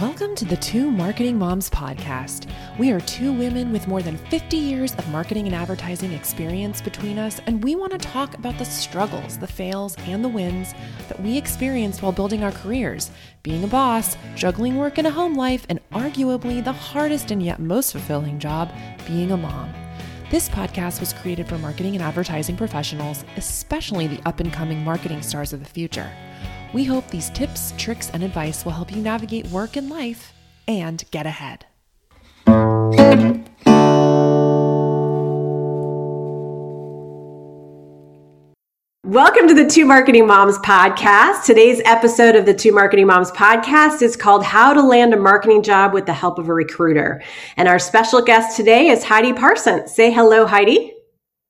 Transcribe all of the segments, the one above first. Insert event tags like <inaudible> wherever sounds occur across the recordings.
Welcome to the Two Marketing Moms podcast. We are two women with more than 50 years of marketing and advertising experience between us, and we want to talk about the struggles, the fails, and the wins that we experienced while building our careers, being a boss, juggling work and a home life, and arguably the hardest and yet most fulfilling job, being a mom. This podcast was created for marketing and advertising professionals, especially the up and coming marketing stars of the future. We hope these tips, tricks, and advice will help you navigate work and life and get ahead. Welcome to the Two Marketing Moms podcast. Today's episode of the Two Marketing Moms podcast is called How to Land a Marketing Job with the Help of a Recruiter. And our special guest today is Heidi Parsons. Say hello, Heidi.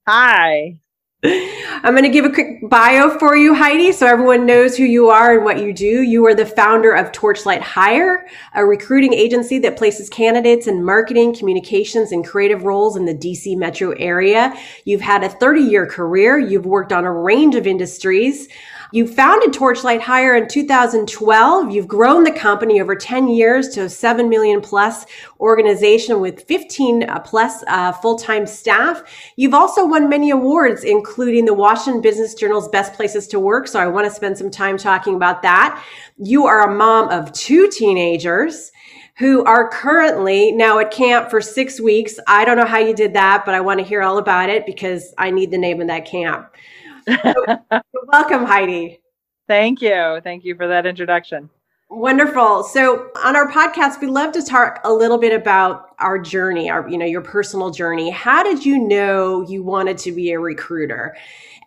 Hi. I'm going to give a quick bio for you, Heidi, so everyone knows who you are and what you do. You are the founder of Torchlight Hire, a recruiting agency that places candidates in marketing, communications, and creative roles in the DC metro area. You've had a 30 year career. You've worked on a range of industries. You founded Torchlight Hire in 2012. You've grown the company over 10 years to a 7 million plus organization with 15 plus uh, full-time staff. You've also won many awards, including the Washington Business Journal's Best Places to Work. So I want to spend some time talking about that. You are a mom of two teenagers who are currently now at camp for six weeks. I don't know how you did that, but I want to hear all about it because I need the name of that camp. Welcome, Heidi. Thank you. Thank you for that introduction. Wonderful. So on our podcast, we love to talk a little bit about our journey, our, you know, your personal journey. How did you know you wanted to be a recruiter?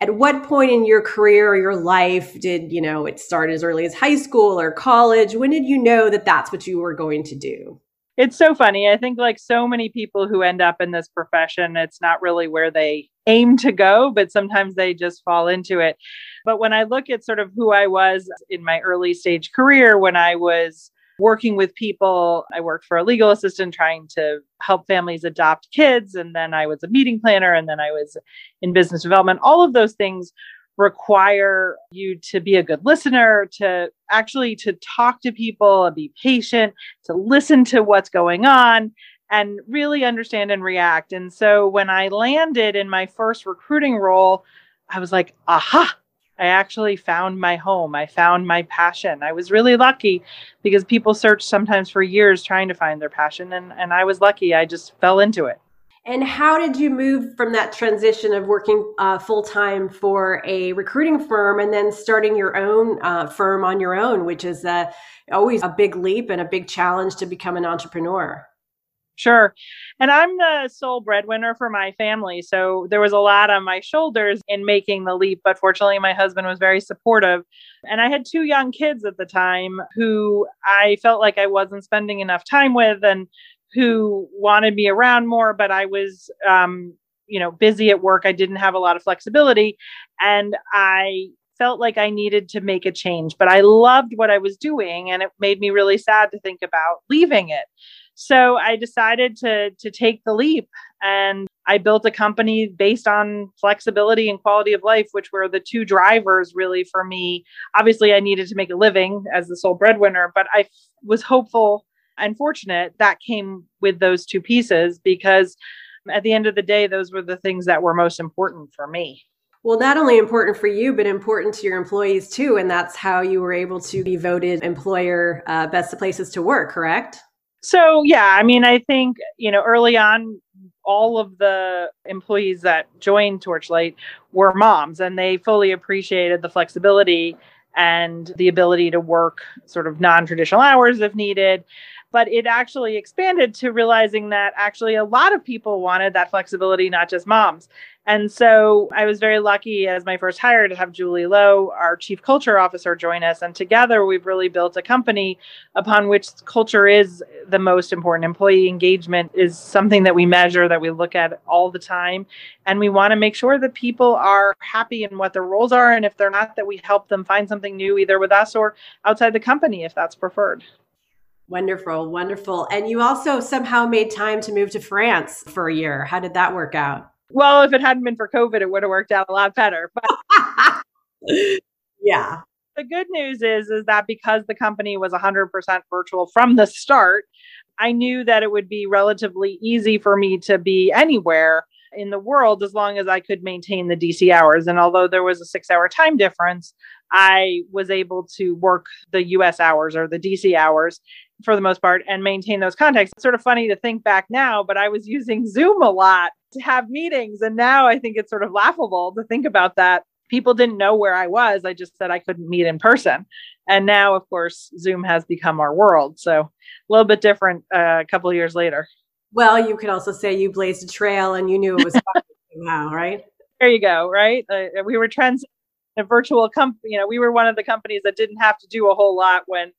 At what point in your career or your life did, you know, it start as early as high school or college? When did you know that that's what you were going to do? It's so funny. I think like so many people who end up in this profession, it's not really where they aim to go, but sometimes they just fall into it. But when I look at sort of who I was in my early stage career, when I was working with people, I worked for a legal assistant trying to help families adopt kids. And then I was a meeting planner, and then I was in business development. All of those things require you to be a good listener to actually to talk to people and be patient to listen to what's going on and really understand and react. And so when I landed in my first recruiting role, I was like, aha, I actually found my home. I found my passion. I was really lucky because people search sometimes for years trying to find their passion. And, and I was lucky. I just fell into it. And how did you move from that transition of working uh, full time for a recruiting firm and then starting your own uh, firm on your own, which is uh, always a big leap and a big challenge to become an entrepreneur? Sure. And I'm the sole breadwinner for my family. So there was a lot on my shoulders in making the leap. But fortunately, my husband was very supportive. And I had two young kids at the time who I felt like I wasn't spending enough time with and who wanted me around more. But I was, um, you know, busy at work. I didn't have a lot of flexibility. And I felt like I needed to make a change, but I loved what I was doing. And it made me really sad to think about leaving it. So I decided to to take the leap and I built a company based on flexibility and quality of life, which were the two drivers really for me. Obviously, I needed to make a living as the sole breadwinner, but I f- was hopeful and fortunate that came with those two pieces because at the end of the day, those were the things that were most important for me. Well, not only important for you, but important to your employees too. And that's how you were able to be voted employer uh, best places to work, correct? So, yeah, I mean, I think, you know, early on, all of the employees that joined Torchlight were moms and they fully appreciated the flexibility and the ability to work sort of non traditional hours if needed but it actually expanded to realizing that actually a lot of people wanted that flexibility, not just moms. And so I was very lucky as my first hire to have Julie Lowe, our chief culture officer, join us. And together we've really built a company upon which culture is the most important. Employee engagement is something that we measure, that we look at all the time. And we want to make sure that people are happy in what their roles are. And if they're not, that we help them find something new, either with us or outside the company, if that's preferred. Wonderful, wonderful. And you also somehow made time to move to France for a year. How did that work out? Well, if it hadn't been for COVID, it would have worked out a lot better. But <laughs> yeah. the good news is is that because the company was 100% virtual from the start, I knew that it would be relatively easy for me to be anywhere in the world as long as I could maintain the DC hours. And although there was a 6-hour time difference, I was able to work the US hours or the DC hours for the most part and maintain those contacts. It's sort of funny to think back now, but I was <laughs> using Zoom a lot to have meetings. And now I think it's sort of laughable to think about that. People didn't know where I was. I just said I couldn't meet in person. And now, of course, Zoom has become our world. So a little bit different uh, a couple years later. Well, you could also say you blazed a trail and you knew it was <laughs> now, right? There you go, right? Uh, we were trans a virtual company. You know, we were one of the companies that didn't have to do a whole lot when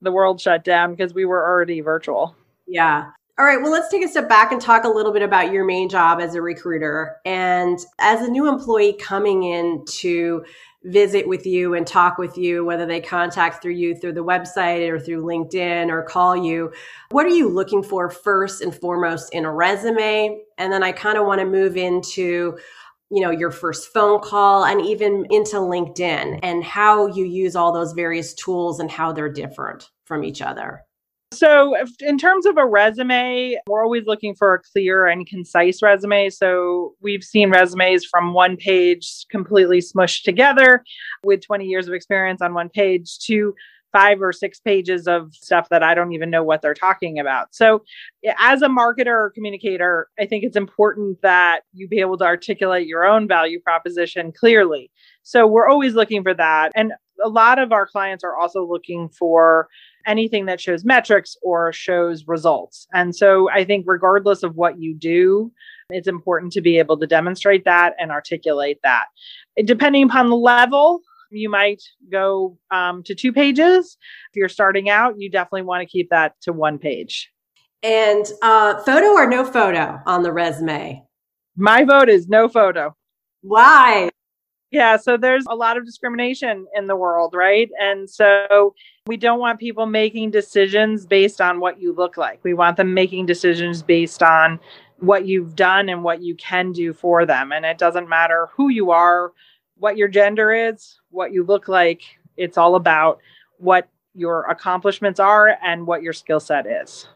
the world shut down because we were already virtual. Yeah. All right, well, let's take a step back and talk a little bit about your main job as a recruiter. And as a new employee coming in to visit with you and talk with you, whether they contact through you through the website or through LinkedIn or call you, what are you looking for first and foremost in a resume? And then I kind of want to move into you know your first phone call and even into linkedin and how you use all those various tools and how they're different from each other so, in terms of a resume, we're always looking for a clear and concise resume. So, we've seen resumes from one page completely smushed together with 20 years of experience on one page to five or six pages of stuff that I don't even know what they're talking about. So, as a marketer or communicator, I think it's important that you be able to articulate your own value proposition clearly. So, we're always looking for that. And a lot of our clients are also looking for anything that shows metrics or shows results. And so, I think, regardless of what you do, it's important to be able to demonstrate that and articulate that. Depending upon the level, you might go um, to two pages. If you're starting out, you definitely want to keep that to one page. And uh, photo or no photo on the resume? My vote is no photo. Why? Yeah, so there's a lot of discrimination in the world, right? And so we don't want people making decisions based on what you look like. We want them making decisions based on what you've done and what you can do for them. And it doesn't matter who you are, what your gender is, what you look like. It's all about what your accomplishments are and what your skill set is.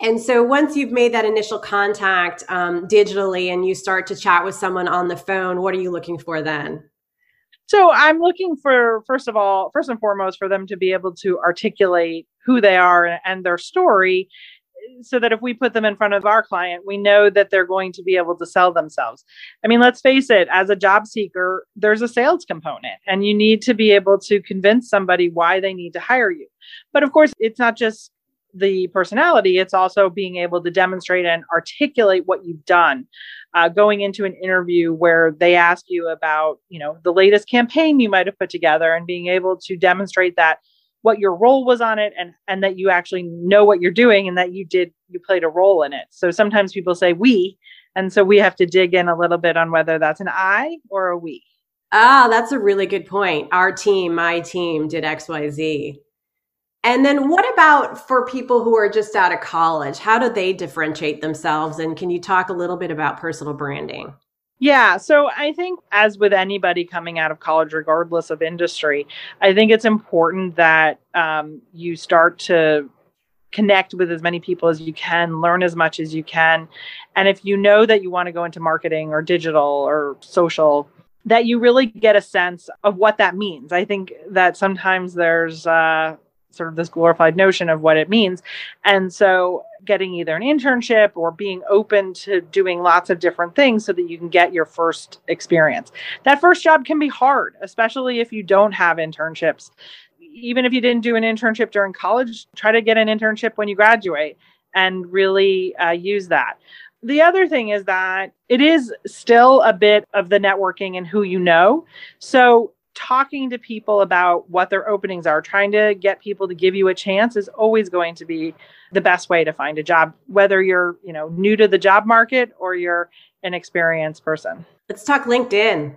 And so once you've made that initial contact um, digitally and you start to chat with someone on the phone, what are you looking for then? So I'm looking for, first of all, first and foremost, for them to be able to articulate who they are and their story so that if we put them in front of our client, we know that they're going to be able to sell themselves. I mean, let's face it, as a job seeker, there's a sales component and you need to be able to convince somebody why they need to hire you. But of course, it's not just the personality, it's also being able to demonstrate and articulate what you've done. Uh, going into an interview where they ask you about, you know, the latest campaign you might have put together and being able to demonstrate that what your role was on it and and that you actually know what you're doing and that you did you played a role in it. So sometimes people say we and so we have to dig in a little bit on whether that's an i or a we. Ah that's a really good point. Our team my team did xyz and then what about for people who are just out of college how do they differentiate themselves and can you talk a little bit about personal branding yeah. So I think, as with anybody coming out of college, regardless of industry, I think it's important that um, you start to connect with as many people as you can, learn as much as you can. And if you know that you want to go into marketing or digital or social, that you really get a sense of what that means. I think that sometimes there's, uh, sort of this glorified notion of what it means. And so getting either an internship or being open to doing lots of different things so that you can get your first experience. That first job can be hard, especially if you don't have internships. Even if you didn't do an internship during college, try to get an internship when you graduate and really uh, use that. The other thing is that it is still a bit of the networking and who you know. So talking to people about what their openings are, trying to get people to give you a chance is always going to be the best way to find a job, whether you're, you know, new to the job market or you're an experienced person. Let's talk LinkedIn.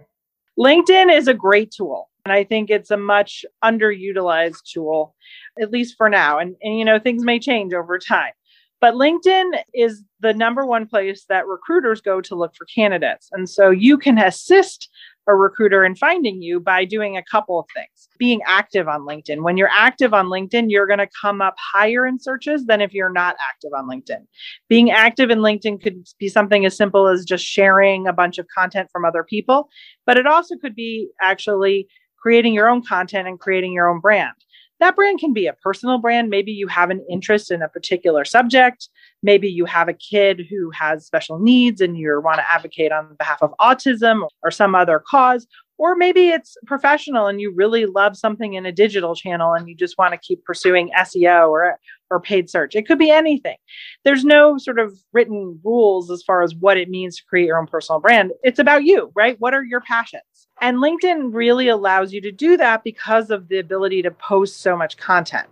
LinkedIn is a great tool. And I think it's a much underutilized tool, at least for now. And, and you know, things may change over time. But LinkedIn is the number one place that recruiters go to look for candidates. And so you can assist a recruiter in finding you by doing a couple of things. Being active on LinkedIn. When you're active on LinkedIn, you're going to come up higher in searches than if you're not active on LinkedIn. Being active in LinkedIn could be something as simple as just sharing a bunch of content from other people, but it also could be actually creating your own content and creating your own brand. That brand can be a personal brand. Maybe you have an interest in a particular subject. Maybe you have a kid who has special needs and you want to advocate on behalf of autism or some other cause. Or maybe it's professional and you really love something in a digital channel and you just want to keep pursuing SEO or, or paid search. It could be anything. There's no sort of written rules as far as what it means to create your own personal brand. It's about you, right? What are your passions? And LinkedIn really allows you to do that because of the ability to post so much content.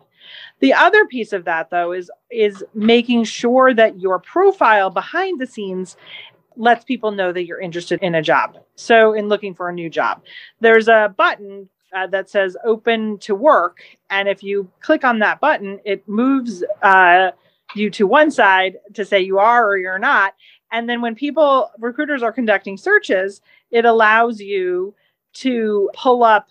The other piece of that though is is making sure that your profile behind the scenes lets people know that you're interested in a job. So in looking for a new job, there's a button uh, that says open to work and if you click on that button it moves uh, you to one side to say you are or you're not and then when people recruiters are conducting searches it allows you to pull up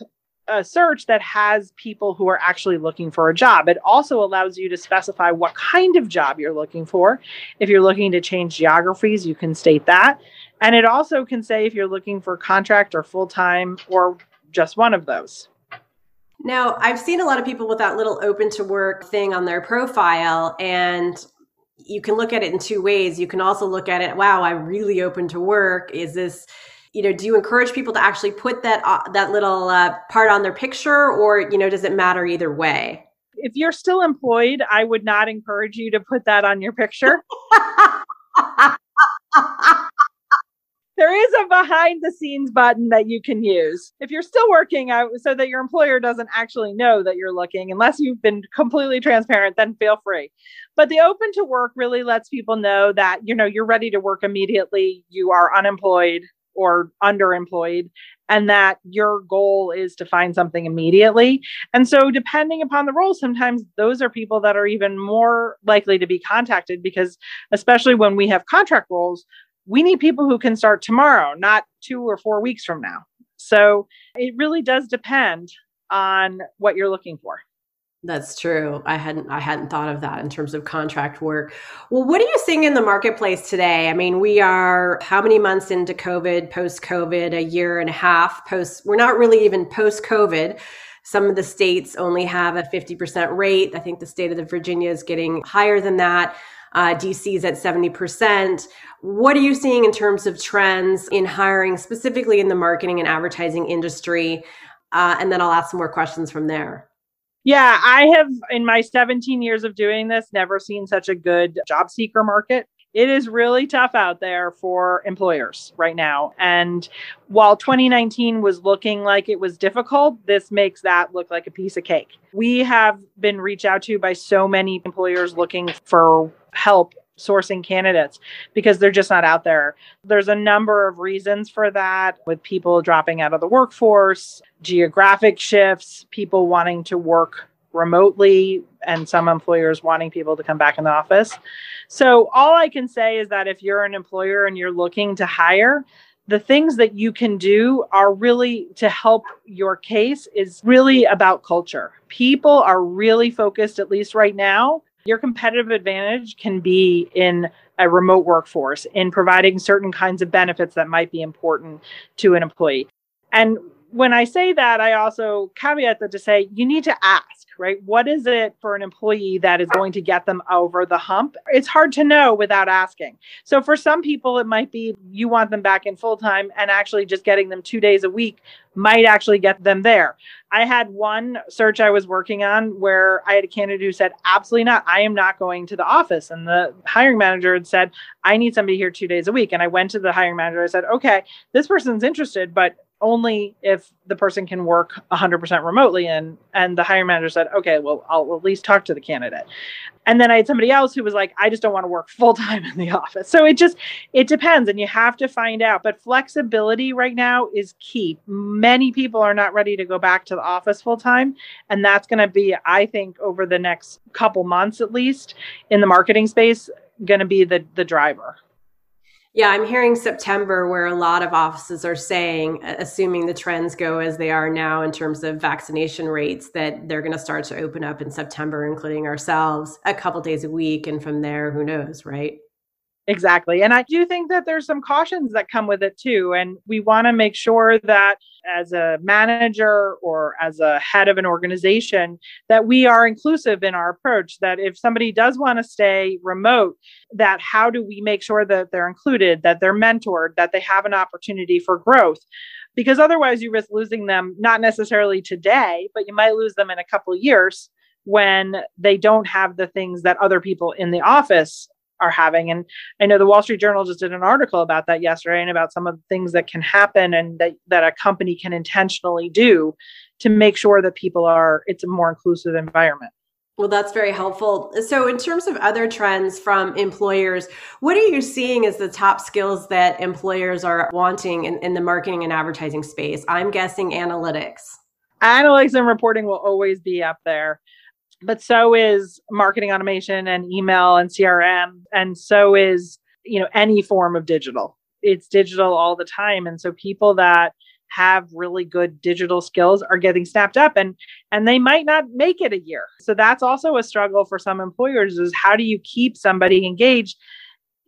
a search that has people who are actually looking for a job. It also allows you to specify what kind of job you're looking for. If you're looking to change geographies, you can state that. And it also can say if you're looking for contract or full time or just one of those. Now, I've seen a lot of people with that little open to work thing on their profile, and you can look at it in two ways. You can also look at it, wow, I'm really open to work. Is this you know do you encourage people to actually put that uh, that little uh, part on their picture or you know does it matter either way? If you're still employed i would not encourage you to put that on your picture. <laughs> There is a behind the scenes button that you can use. If you're still working out so that your employer doesn't actually know that you're looking unless you've been completely transparent then feel free. But the open to work really lets people know that you know you're ready to work immediately you are unemployed or underemployed and that your goal is to find something immediately. And so, depending upon the role, sometimes those are people that are even more likely to be contacted because, especially when we have contract roles, we need people who can start tomorrow, not two or four weeks from now. So, it really does depend on what you're looking for. That's true. I hadn't I hadn't thought of that in terms of contract work. Well, what are you seeing in the marketplace today? I mean, we are how many months into COVID, post COVID, a year and a half post we're not really even post COVID. Some of the states only have a 50% rate. I think the state of the Virginia is getting higher than that. Uh, DC is at 70%. What are you seeing in terms of trends in hiring, specifically in the marketing and advertising industry? Uh, and then I'll ask some more questions from there. Yeah, I have in my 17 years of doing this never seen such a good job seeker market. It is really tough out there for employers right now. And while 2019 was looking like it was difficult, this makes that look like a piece of cake. We have been reached out to by so many employers looking for help sourcing candidates because they're just not out there. There's a number of reasons for that with people dropping out of the workforce, geographic shifts, people wanting to work remotely, and some employers wanting people to come back in the office. So, all I can say is that if you're an employer and you're looking to hire, the things that you can do are really to help your case is really about culture. People are really focused, at least right now, your competitive advantage can be in a remote workforce in providing certain kinds of benefits that might be important to an employee. And when I say that, I also caveat that to say you need to ask right? What is it for an employee that is going to get them over the hump? It's hard to know without asking. So for some people, it might be you want them back in full time and actually just getting them two days a week might actually get them there. I had one search I was working on where I had a candidate who said, Absolutely not. I am not going to the office. And the hiring manager had said, I need somebody here two days a week. And I went to the hiring manager. I said, Okay, this person's interested, but only if the person can work 100% remotely and and the hiring manager said okay well i'll at least talk to the candidate. And then i had somebody else who was like i just don't want to work full time in the <laughs> office. So it just it depends and you have to find out but flexibility right now is key. Many people are not ready to go back to the office full time and that's going to be i think over the next couple months at least in the marketing space going to be the the driver Yeah, I'm hearing September where a lot of offices are saying, assuming the trends go as they are now in terms of vaccination rates, that they're going to start to open up in September, including ourselves, a couple days a week. And from there, who knows, right? Exactly. And I do think that there's some cautions that come with it too. And we want to make sure that as a manager or as a head of an organization, that we are inclusive in our approach. That if somebody does want to stay remote, that how do we make sure that they're included, that they're mentored, that they have an opportunity for growth? Because otherwise, you risk losing them, not necessarily today, but you might lose them in a couple years when they don't have the things that other people in the office are having. And I know the Wall Street Journal just did an article about that yesterday and about some of the things that can happen and that, that a company can intentionally do to make sure that people are, it's a more inclusive environment. Well, that's very helpful. So, in terms of other trends from employers, what are you seeing as the top skills that employers are wanting in, in the marketing and advertising space? I'm guessing analytics. Analytics and reporting will always be up there but so is marketing automation and email and CRM. And so is, you know, any form of digital. It's digital all the time. And so people that have really good digital skills are getting snapped up and and they might not make it a year. So that's also a struggle for some employers is how do you keep somebody engaged?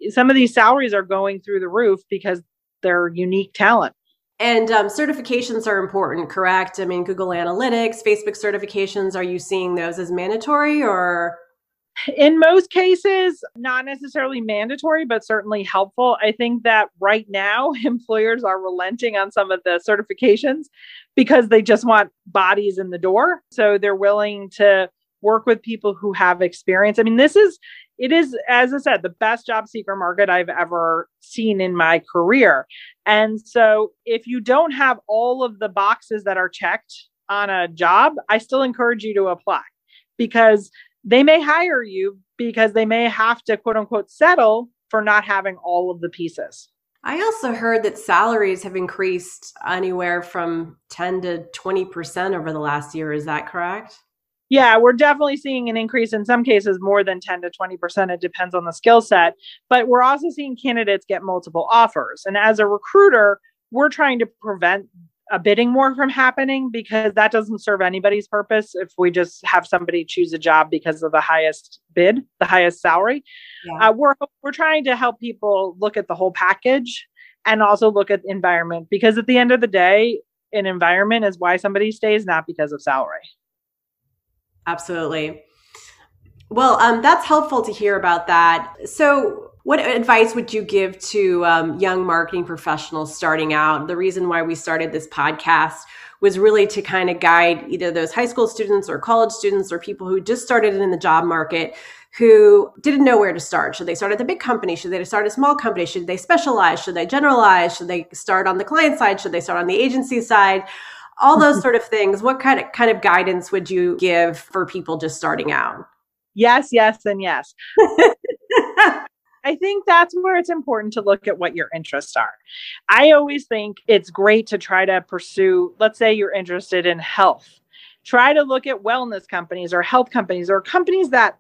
Some of these salaries are going through the roof because they're unique talent. And um, certifications are important, correct? I mean, Google Analytics, Facebook certifications, are you seeing those as mandatory or? In most cases, not necessarily mandatory, but certainly helpful. I think that right now, <laughs> employers are relenting on some of the certifications because they just want bodies in the door. So they're willing to work with people who have experience. I mean, this is it is, as I said, the best job seeker market I've ever seen in my career. And so if you don't have all of the boxes that are checked on a job, I still encourage you to apply because they may hire you because they may have to quote unquote settle for not having all of the pieces. I also heard that salaries have increased anywhere from 10 to 20% over the last year. Is that correct? Yeah, we're definitely seeing an increase in some cases more than 10 to 20%. It depends on the skill set. But we're also seeing candidates get multiple offers. And as a recruiter, we're trying to prevent a bidding war from happening because that doesn't serve anybody's purpose if we just have somebody choose a job because of the highest bid, the highest salary. Yeah. Uh, we're, we're trying to help people look at the whole package and also look at the environment because at the end of the day, an environment is why somebody stays, not because of salary. Absolutely. Well, um, that's helpful to hear about that. So, what advice would you give to um, young marketing professionals starting out? The reason why we started this podcast was really to kind of guide either those high school students or college students or people who just started in the job market who didn't know where to start. Should they start at the big company? Should they start a small company? Should they specialize? Should they generalize? Should they start on the client side? Should they start on the agency side? All those sort of things. What kind of kind of guidance would you give for people just starting out? Yes, yes, and yes. <laughs> I think that's where it's important to look at what your interests are. I always think it's great to try to pursue, let's say you're interested in health. Try to look at wellness companies or health companies or companies that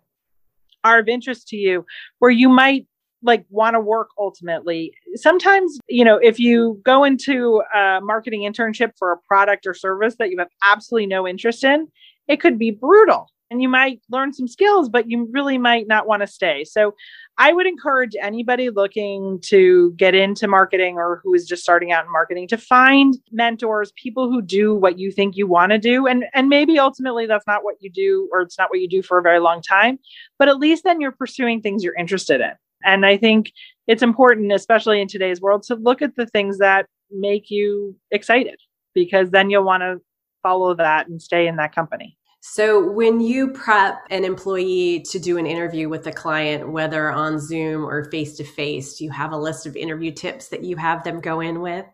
are of interest to you where you might like want to work ultimately. Sometimes, you know, if you go into a marketing internship for a product or service that you have absolutely no interest in, it could be brutal and you might learn some skills, but you really might not want to stay. So I would encourage anybody looking to get into marketing or who is just starting out in marketing to find mentors, people who do what you think you want to do. And, and maybe ultimately that's not what you do or it's not what you do for a very long time, but at least then you're pursuing things you're interested in. And I think it's important, especially in today's world, to look at the things that make you excited because then you'll want to follow that and stay in that company. So, when you prep an employee to do an interview with a client, whether on Zoom or face to face, do you have a list of interview tips that you have them go in with?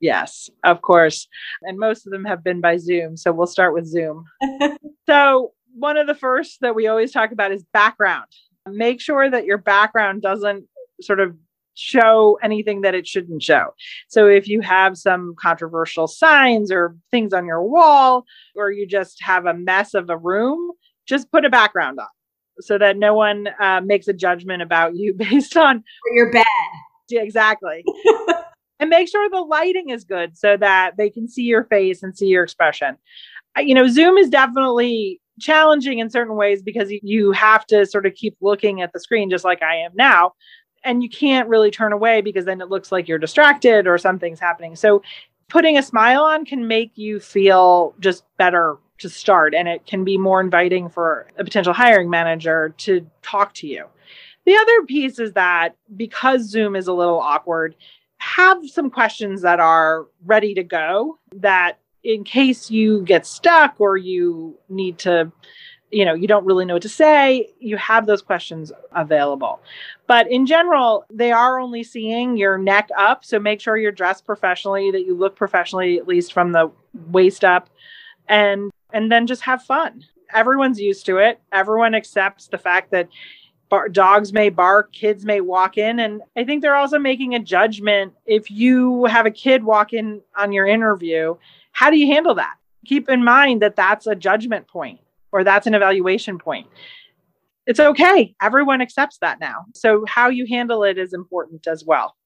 Yes, of course. And most of them have been by Zoom. So, we'll start with Zoom. <laughs> so, one of the first that we always talk about is background make sure that your background doesn't sort of show anything that it shouldn't show. So if you have some controversial signs or things on your wall, or you just have a mess of a room, just put a background on so that no one uh, makes a judgment about you <laughs> based on your bed. Yeah, exactly. <laughs> and make sure the lighting is good so that they can see your face and see your expression. You know, Zoom is definitely challenging in certain ways because you have to sort of keep looking at the screen just like I am now. And you can't really turn away because then it looks like you're distracted or something's happening. So putting a smile on can make you feel just better to start and it can be more inviting for a potential hiring manager to talk to you. The other piece is that because Zoom is a little awkward, have some questions that are ready to go that in case you get stuck or you need to you know you don't really know what to say you have those questions available. But in general they are only seeing your neck up so make sure you're dressed professionally that you look professionally at least from the waist up and and then just have fun. Everyone's used to it. Everyone accepts the fact that bar- dogs may bark kids may walk in and i think they're also making a judgment. If you have a kid walk in on your interview how do you handle that keep in mind that that's a judgment point or that's an evaluation point. It's okay. Everyone accepts that now. So, how you handle it is important as well.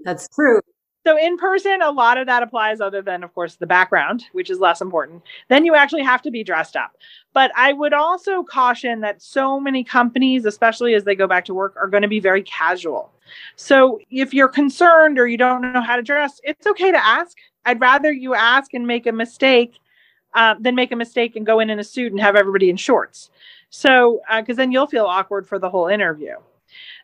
That's true. So, in person, a lot of that applies, other than, of course, the background, which is less important. Then you actually have to be dressed up. But I would also caution that so many companies, especially as they go back to work, are going to be very casual. So, if you're concerned or you don't know how to dress, it's okay to ask. I'd rather you ask and make a mistake uh, than make a mistake and go in in a suit and have everybody in shorts. So, because uh, then you'll feel awkward for the whole interview.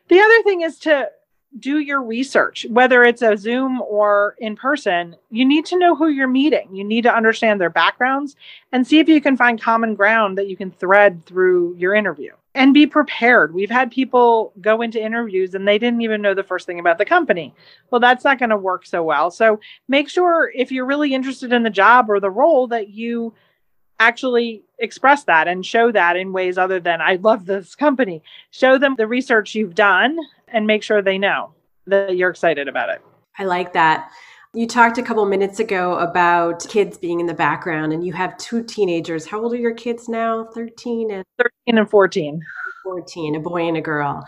The other thing is to do your research, whether it's a Zoom or in person. You need to know who you're meeting. You need to understand their backgrounds and see if you can find common ground that you can thread through your interview and be prepared. We've had people go into interviews and they didn't even know the first thing about the company. Well, that's not going to work so well. So make sure if you're really interested in the job or the role that you actually express that and show that in ways other than I love this company. Show them the research you've done and make sure they know that you're excited about it. I like that. You talked a couple minutes ago about kids being in the background, and you have two teenagers. How old are your kids now? 13 and 13 and 14. 14, a boy and a girl.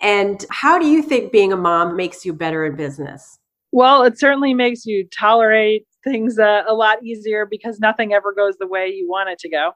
And how do you think being a mom makes you better in business? Well, it certainly makes you tolerate things uh, a lot easier because nothing ever goes the way you want it to go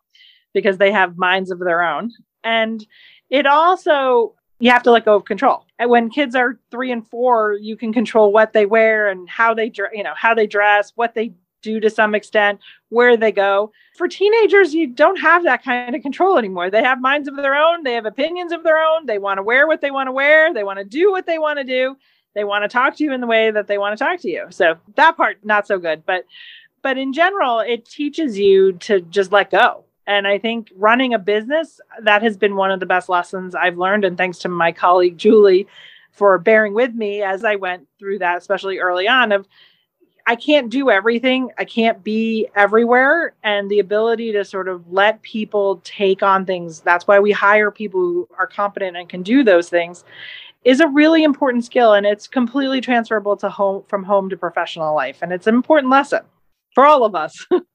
because they have minds of their own. And it also you have to let go of control. And when kids are three and four, you can control what they wear and how they, you know, how they dress, what they do to some extent, where they go. For teenagers, you don't have that kind of control anymore. They have minds of their own. They have opinions of their own. They want to wear what they want to wear. They want to do what they want to do. They want to talk to you in the way that they want to talk to you. So that part, not so good. But, but in general, it teaches you to just let go and I think running a business, that has been one of the best lessons I've learned. And thanks to my colleague, Julie, for bearing with me as I went through that, especially early on of I can't do everything. I can't be everywhere. And the ability to sort of let people take on things. That's why we hire people who are competent and can do those things is a really important skill. And it's completely transferable to home from home to professional life. And it's an important lesson for all of us. <laughs>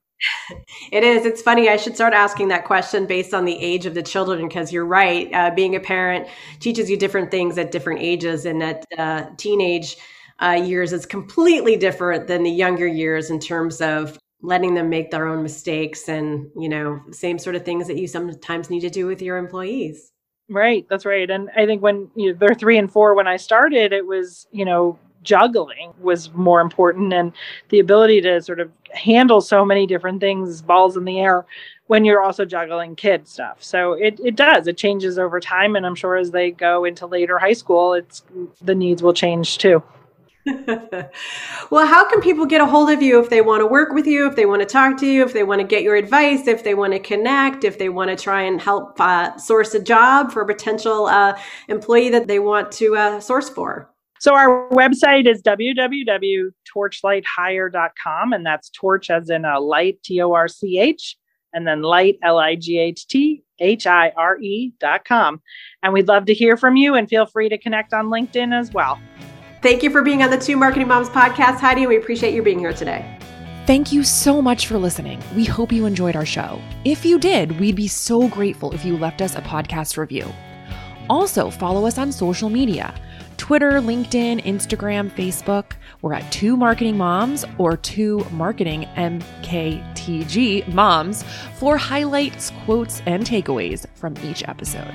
It is. It's funny. I should start asking that question based on the age of the children because you're right. Uh, being a parent teaches you different things at different ages, and at uh, teenage uh, years, it's completely different than the younger years in terms of letting them make their own mistakes and you know same sort of things that you sometimes need to do with your employees. Right, that's right. And I think when you know, they're three and four, when I started, it was you know juggling was more important and the ability to sort of handle so many different things balls in the air when you're also juggling kid stuff. So it, it does. It changes over time and i'm sure as they go into later high school it's the needs will change too. <laughs> Well how can people get a hold of you if they want to work with you if they want to talk to you if they want to get your advice if they want to connect if they want to try and help uh, source a job for a potential uh, employee that they want to uh, source for so our website is www.torchlighthire.com, and that's torch as in a light, T O R C H, and then light, L I G H T H I R E dot com. And we'd love to hear from you and feel free to connect on LinkedIn as well. Thank you for being on the Two Marketing Moms podcast, Heidi. and We appreciate you being here today. Thank you so much for listening. We hope you enjoyed our show. If you did, we'd be so grateful if you left us a podcast review. Also, follow us on social media Twitter, LinkedIn, Instagram, Facebook. We're at Two Marketing Moms or Two Marketing MKTG Moms for highlights, quotes, and takeaways from each episode.